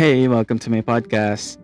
Hey, welcome to my podcast.